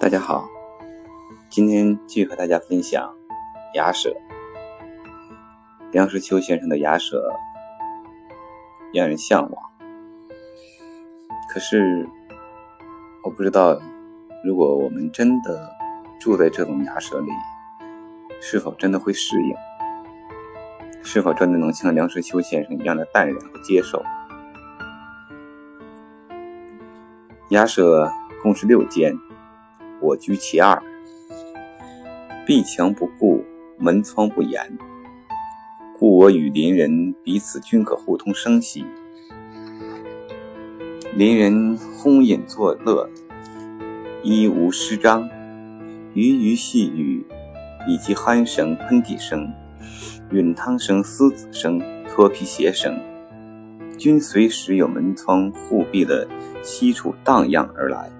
大家好，今天继续和大家分享牙舍。梁实秋先生的牙舍让人向往，可是我不知道，如果我们真的住在这种牙舍里，是否真的会适应？是否真的能像梁实秋先生一样的淡然和接受？牙舍共是六间。我居其二，壁墙不顾，门窗不严，故我与邻人彼此均可互通声息。邻人哄饮作乐，一无诗章，鱼鱼细语，以及鼾声、喷嚏声、吮汤声、嘶子声、脱皮鞋声，均随时有门窗护壁的悉处荡漾而来。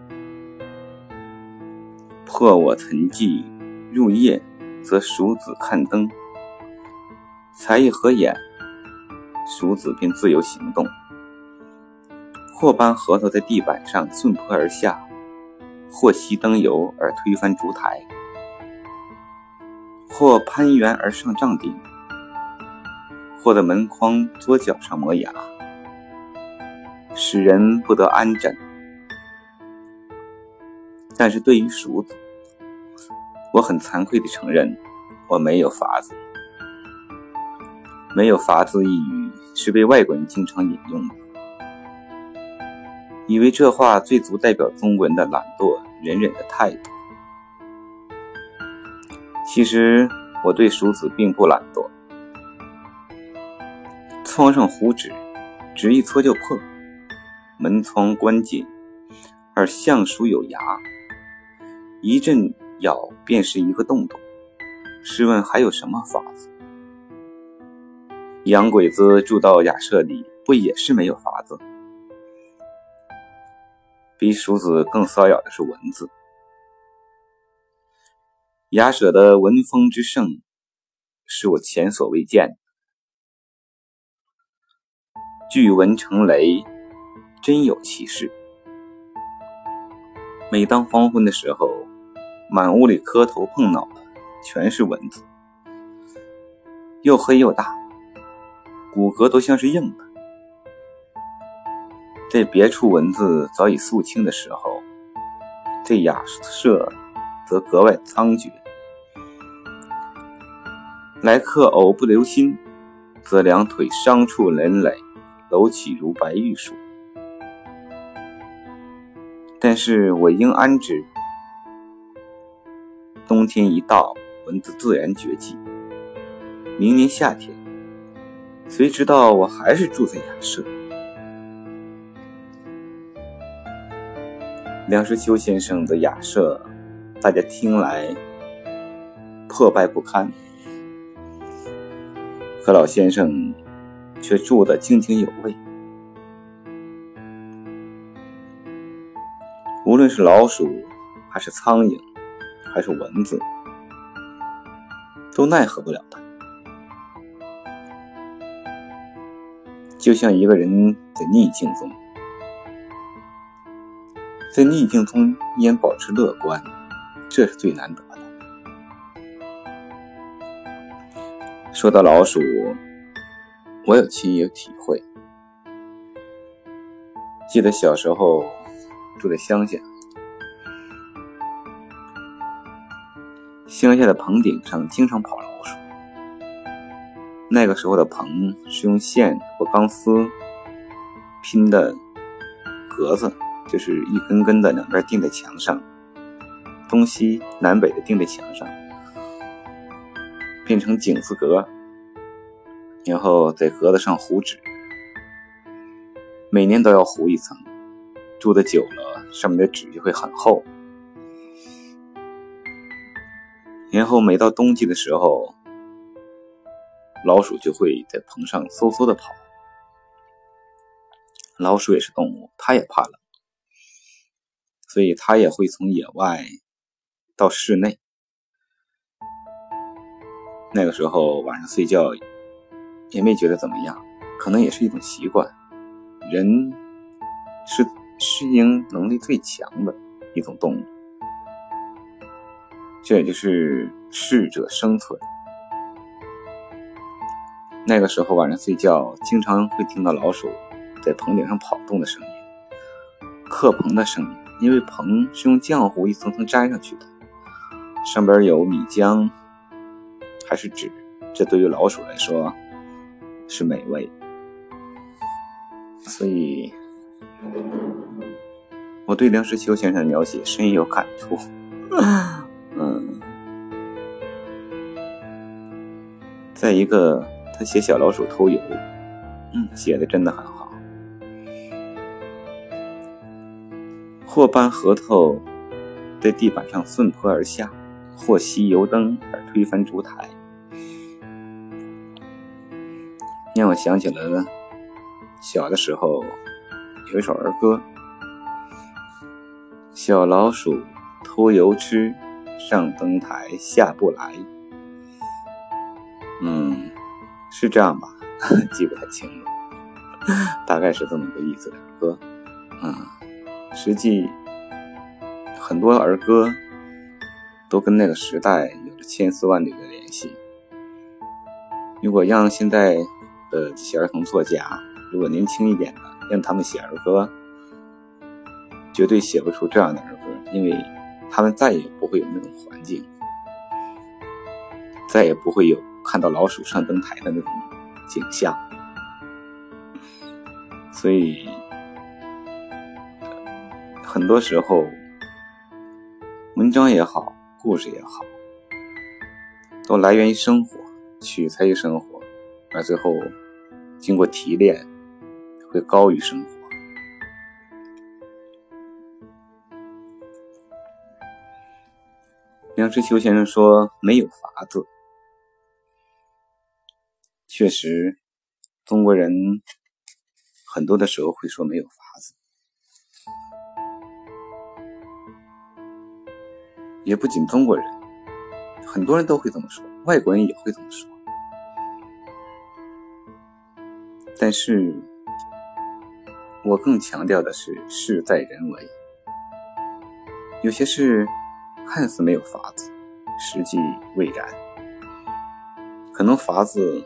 或我岑寂入夜，则鼠子看灯，才一合眼，鼠子便自由行动；或搬核桃在地板上顺坡而下，或熄灯油而推翻烛台，或攀援而上帐顶，或在门框桌角上磨牙，使人不得安枕。但是对于鼠子，我很惭愧地承认，我没有法子。没有法子一语是被外国人经常引用的，以为这话最足代表中国人的懒惰、忍忍的态度。其实我对鼠子并不懒惰。窗上糊纸，纸一搓就破；门窗关紧，而橡鼠有牙，一阵。咬便是一个洞洞，试问还有什么法子？洋鬼子住到雅舍里，不也是没有法子？比鼠子更骚扰的是蚊子。雅舍的文风之盛，是我前所未见的。巨蚊成雷，真有其事。每当黄昏的时候。满屋里磕头碰脑的全是蚊子，又黑又大，骨骼都像是硬的。在别处蚊子早已肃清的时候，这雅舍则格外猖獗。来客偶不留心，则两腿伤处累累，楼起如白玉树。但是我应安之。冬天一到，蚊子自然绝迹。明年夏天，谁知道我还是住在雅舍？梁实秋先生的雅舍，大家听来破败不堪，可老先生却住得津津有味。无论是老鼠还是苍蝇。还是蚊子，都奈何不了他。就像一个人在逆境中，在逆境中依然保持乐观，这是最难得的。说到老鼠，我有亲有体会。记得小时候住在乡下。乡下的棚顶上经常跑老鼠。那个时候的棚是用线或钢丝拼的格子，就是一根根的两边钉在墙上，东西南北的钉在墙上，变成井字格，然后在格子上糊纸，每年都要糊一层，住的久了，上面的纸就会很厚。然后每到冬季的时候，老鼠就会在棚上嗖嗖的跑。老鼠也是动物，它也怕冷，所以它也会从野外到室内。那个时候晚上睡觉也没觉得怎么样，可能也是一种习惯。人是适应能力最强的一种动物。这也就是适者生存。那个时候晚上睡觉，经常会听到老鼠在棚顶上跑动的声音，刻棚的声音。因为棚是用浆糊一层层粘上去的，上边有米浆还是纸，这对于老鼠来说是美味。所以，我对梁实秋先生的描写深有感触。嗯，再一个，他写小老鼠偷油，嗯，写的真的很好。或搬核桃在地板上顺坡而下，或熄油灯而推翻烛台，让我想起了小的时候有一首儿歌：“小老鼠偷油吃，上灯台下不来。”嗯，是这样吧？记不太清了，大概是这么个意思的歌。嗯。实际，很多儿歌都跟那个时代有着千丝万缕的联系。如果让现在的这些儿童作家，如果年轻一点的，让他们写儿歌，绝对写不出这样的儿歌，因为他们再也不会有那种环境，再也不会有看到老鼠上灯台的那种景象，所以。很多时候，文章也好，故事也好，都来源于生活，取材于生活，而最后经过提炼，会高于生活。梁实秋先生说：“没有法子。”确实，中国人很多的时候会说没有法子。也不仅中国人，很多人都会这么说，外国人也会这么说。但是，我更强调的是事在人为。有些事看似没有法子，实际未然。可能法子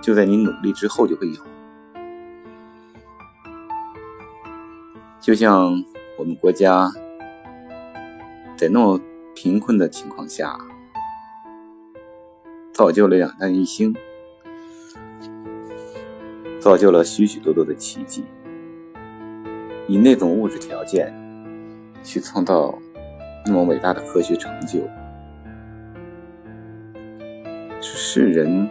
就在你努力之后就会有。就像我们国家。在那么贫困的情况下，造就了两弹一星，造就了许许多多的奇迹。以那种物质条件去创造那么伟大的科学成就，是世人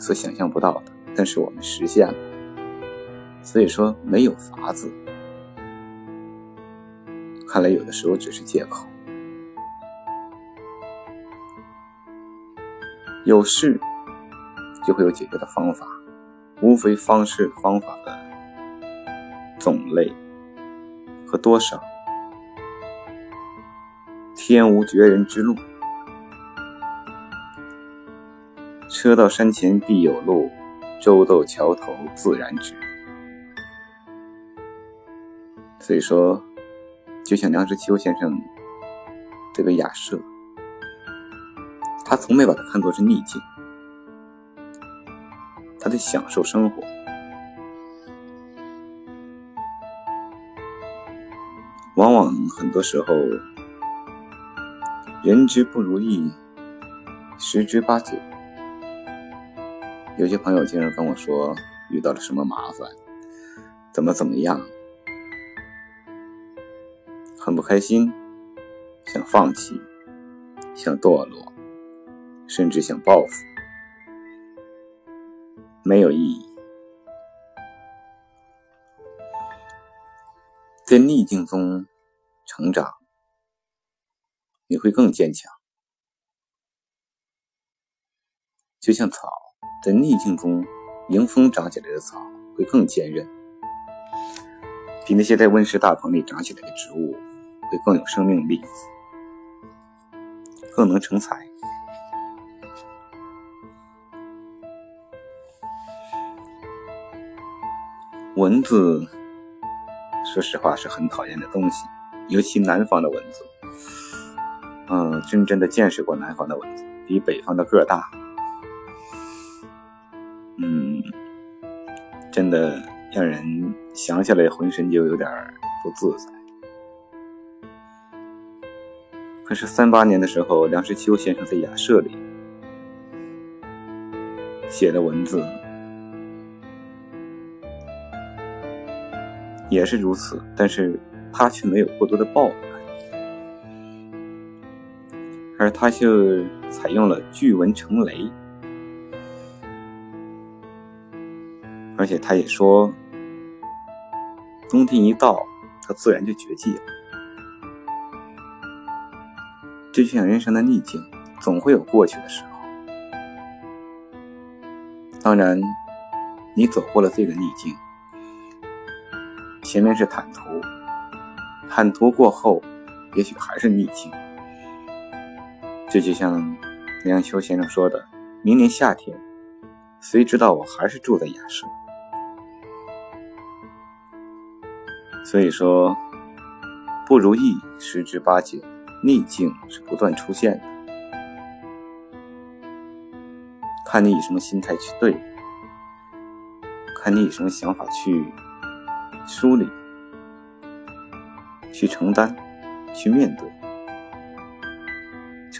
所想象不到的。但是我们实现了，所以说没有法子。看来有的时候只是借口。有事就会有解决的方法，无非方式方法的种类和多少。天无绝人之路，车到山前必有路，舟到桥头自然直。所以说，就像梁实秋先生这个雅舍。他从没把它看作是逆境，他在享受生活。往往很多时候，人之不如意，十之八九。有些朋友经常跟我说，遇到了什么麻烦，怎么怎么样，很不开心，想放弃，想堕落。甚至想报复，没有意义。在逆境中成长，你会更坚强。就像草在逆境中迎风长起来的草，会更坚韧，比那些在温室大棚里长起来的植物会更有生命力，更能成材。蚊子，说实话是很讨厌的东西，尤其南方的蚊子。嗯，真正的见识过南方的蚊子，比北方的个大。嗯，真的让人想起来浑身就有点不自在。可是三八年的时候，梁实秋先生在雅舍里写的文字也是如此，但是他却没有过多的抱怨，而他就采用了聚文成雷。而且他也说，冬天一到，他自然就绝迹了。这就像人生的逆境，总会有过去的时候。当然，你走过了这个逆境，前面是坦途，坦途过后，也许还是逆境。这就像梁秋先生说的：“明年夏天，谁知道我还是住在雅舍。”所以说，不如意十之八九，逆境是不断出现的。看你以什么心态去对，看你以什么想法去梳理、去承担、去面对，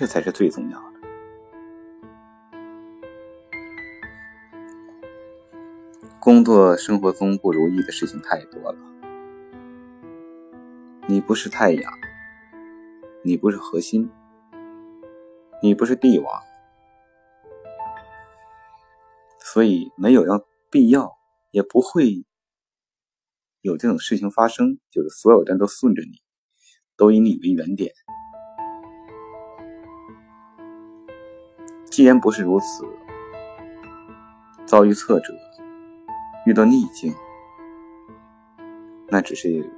这才是最重要的。工作生活中不如意的事情太多了。你不是太阳，你不是核心，你不是帝王，所以没有要必要，也不会有这种事情发生。就是所有人都顺着你，都以你为原点。既然不是如此，遭遇挫折，遇到逆境，那只是。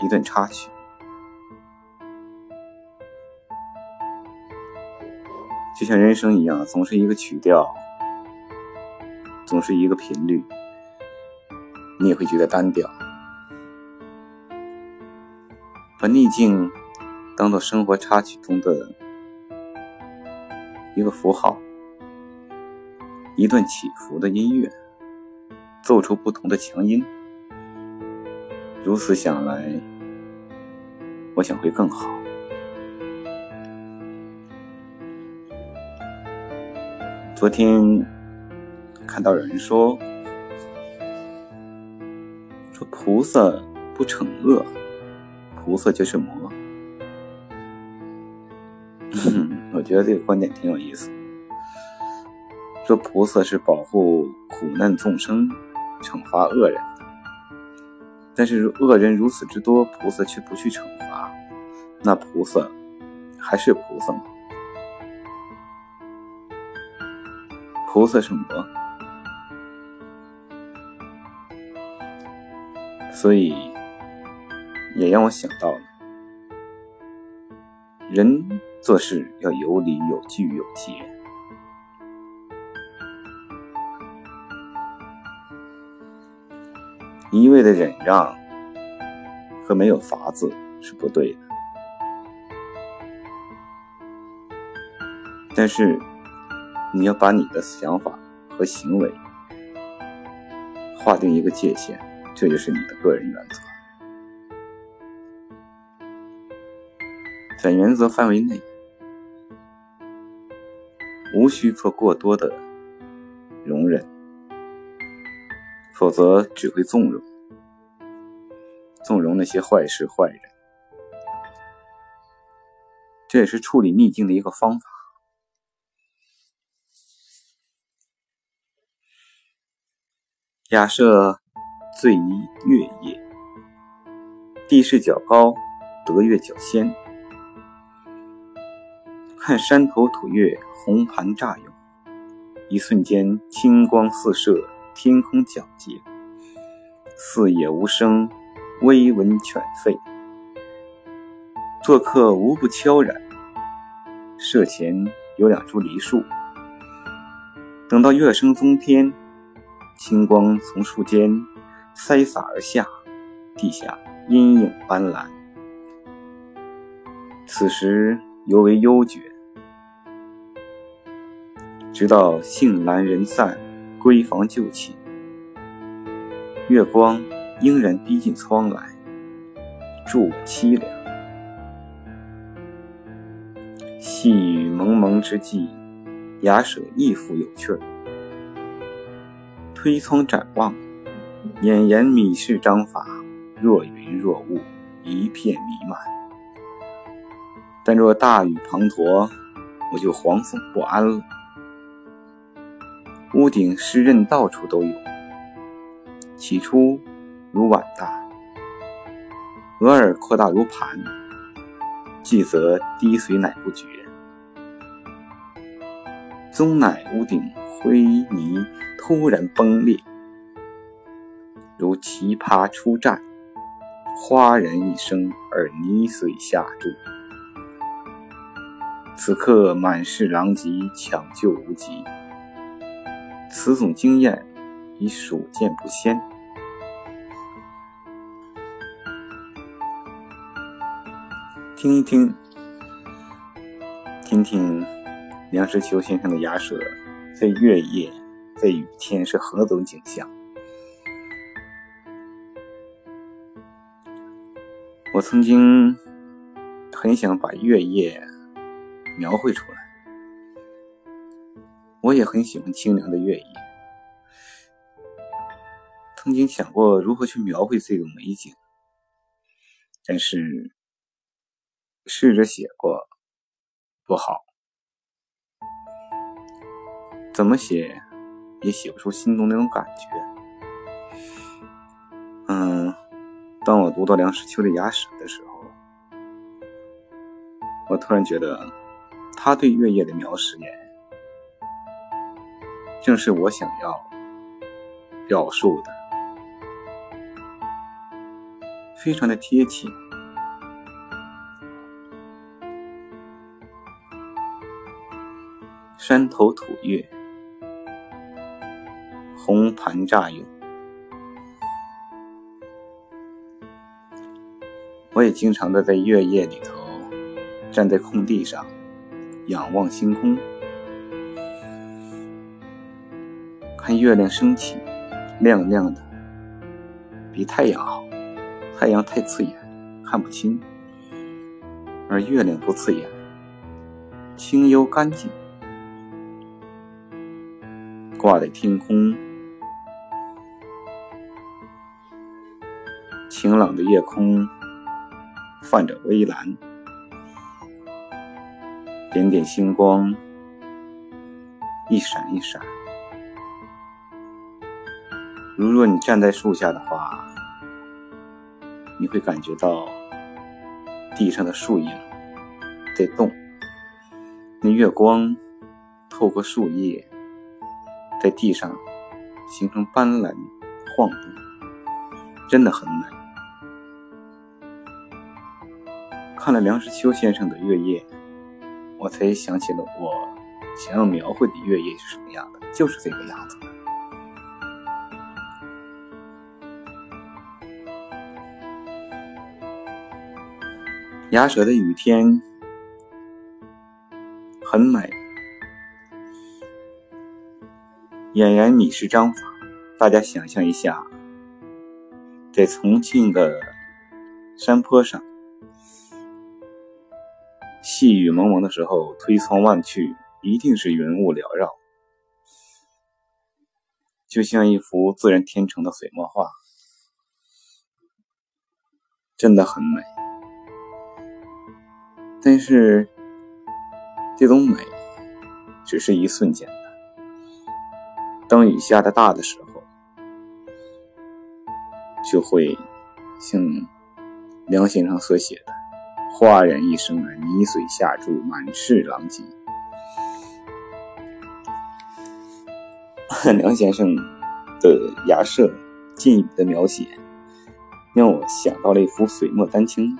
一段插曲，就像人生一样，总是一个曲调，总是一个频率，你也会觉得单调。把逆境当做生活插曲中的一个符号，一段起伏的音乐，奏出不同的强音。如此想来，我想会更好。昨天看到有人说，说菩萨不惩恶，菩萨就是魔。我觉得这个观点挺有意思。说菩萨是保护苦难众生，惩罚恶人。但是恶人如此之多，菩萨却不去惩罚，那菩萨还是菩萨吗？菩萨是魔，所以也让我想到了，人做事要有理、有据、有节。一味的忍让和没有法子是不对的，但是你要把你的想法和行为划定一个界限，这就是你的个人原则，在原则范围内，无需做过多的容忍。否则只会纵容，纵容那些坏事坏人。这也是处理逆境的一个方法。雅舍醉于月夜，地势较高，得月较先。看山头吐月，红盘乍涌，一瞬间清光四射。天空皎洁，四野无声，微闻犬吠。做客无不悄然。舍前有两株梨树，等到月升中天，清光从树间筛洒而下，地下阴影斑斓。此时尤为幽绝。直到兴阑人散，闺房旧寝，月光应然逼近窗来，助我凄凉。细雨蒙蒙之际，雅舍亦复有趣儿。推窗展望，俨言米氏章法，若云若雾，一片弥漫。但若大雨滂沱，我就惶悚不安了。屋顶湿润，到处都有。起初如碗大，偶尔扩大如盘，继则滴水乃不绝。终乃屋顶灰泥突然崩裂，如奇葩出战，哗然一声而泥水下注。此刻满是狼藉，抢救无及。此种经验已数见不鲜。听一听，听听梁实秋先生的雅舍，在月夜，在雨天是何种景象？我曾经很想把月夜描绘出来。我也很喜欢清凉的月夜，曾经想过如何去描绘这种美景，但是试着写过，不好，怎么写也写不出心中那种感觉。嗯，当我读到梁实秋的《雅舍》的时候，我突然觉得他对月夜的描写。正是我想要表述的，非常的贴切。山头吐月，红盘乍涌。我也经常的在月夜里头，站在空地上，仰望星空。看月亮升起，亮亮的，比太阳好。太阳太刺眼，看不清；而月亮不刺眼，清幽干净，挂在天空。晴朗的夜空泛着微蓝，点点星光一闪一闪。如若你站在树下的话，你会感觉到地上的树影在动，那月光透过树叶在地上形成斑斓晃动，真的很美。看了梁实秋先生的《月夜》，我才想起了我想要描绘的月夜是什么样的，就是这个样子。雅舍的雨天很美，俨然米氏章法。大家想象一下，在重庆的山坡上，细雨蒙蒙的时候，推窗望去，一定是云雾缭绕，就像一幅自然天成的水墨画，真的很美。但是，这种美只是一瞬间的。当雨下的大的时候，就会像梁先生所写的“哗然一声而泥水下注，满是狼藉”。梁先生的雅舍近雨的描写，让我想到了一幅水墨丹青。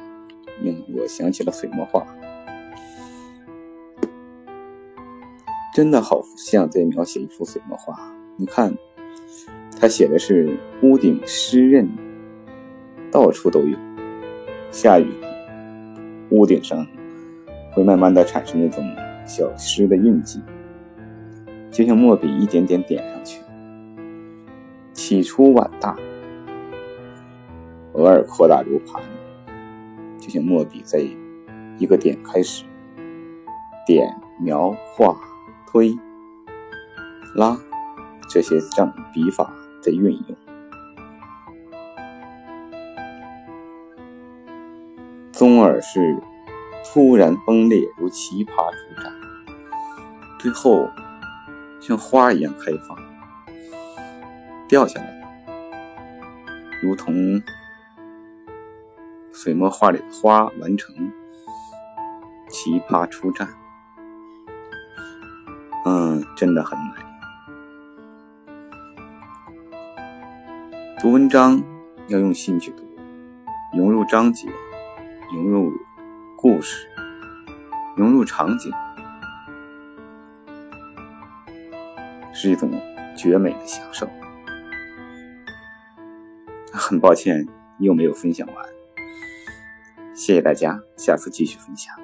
令我想起了水墨画，真的好像在描写一幅水墨画。你看，他写的是屋顶湿润，到处都有。下雨，屋顶上会慢慢的产生那种小诗的印记，就像墨笔一点点点上去，起初碗大，偶尔扩大如盘，就像墨笔在一个点开始，点描画推拉这些这样笔法的运用。宗耳是突然崩裂，如奇葩出绽，最后像花一样开放，掉下来，如同水墨画里的花完成，奇葩出战。嗯，真的很美。读文章要用心去读，融入章节。融入故事，融入场景，是一种绝美的享受。很抱歉又没有分享完，谢谢大家，下次继续分享。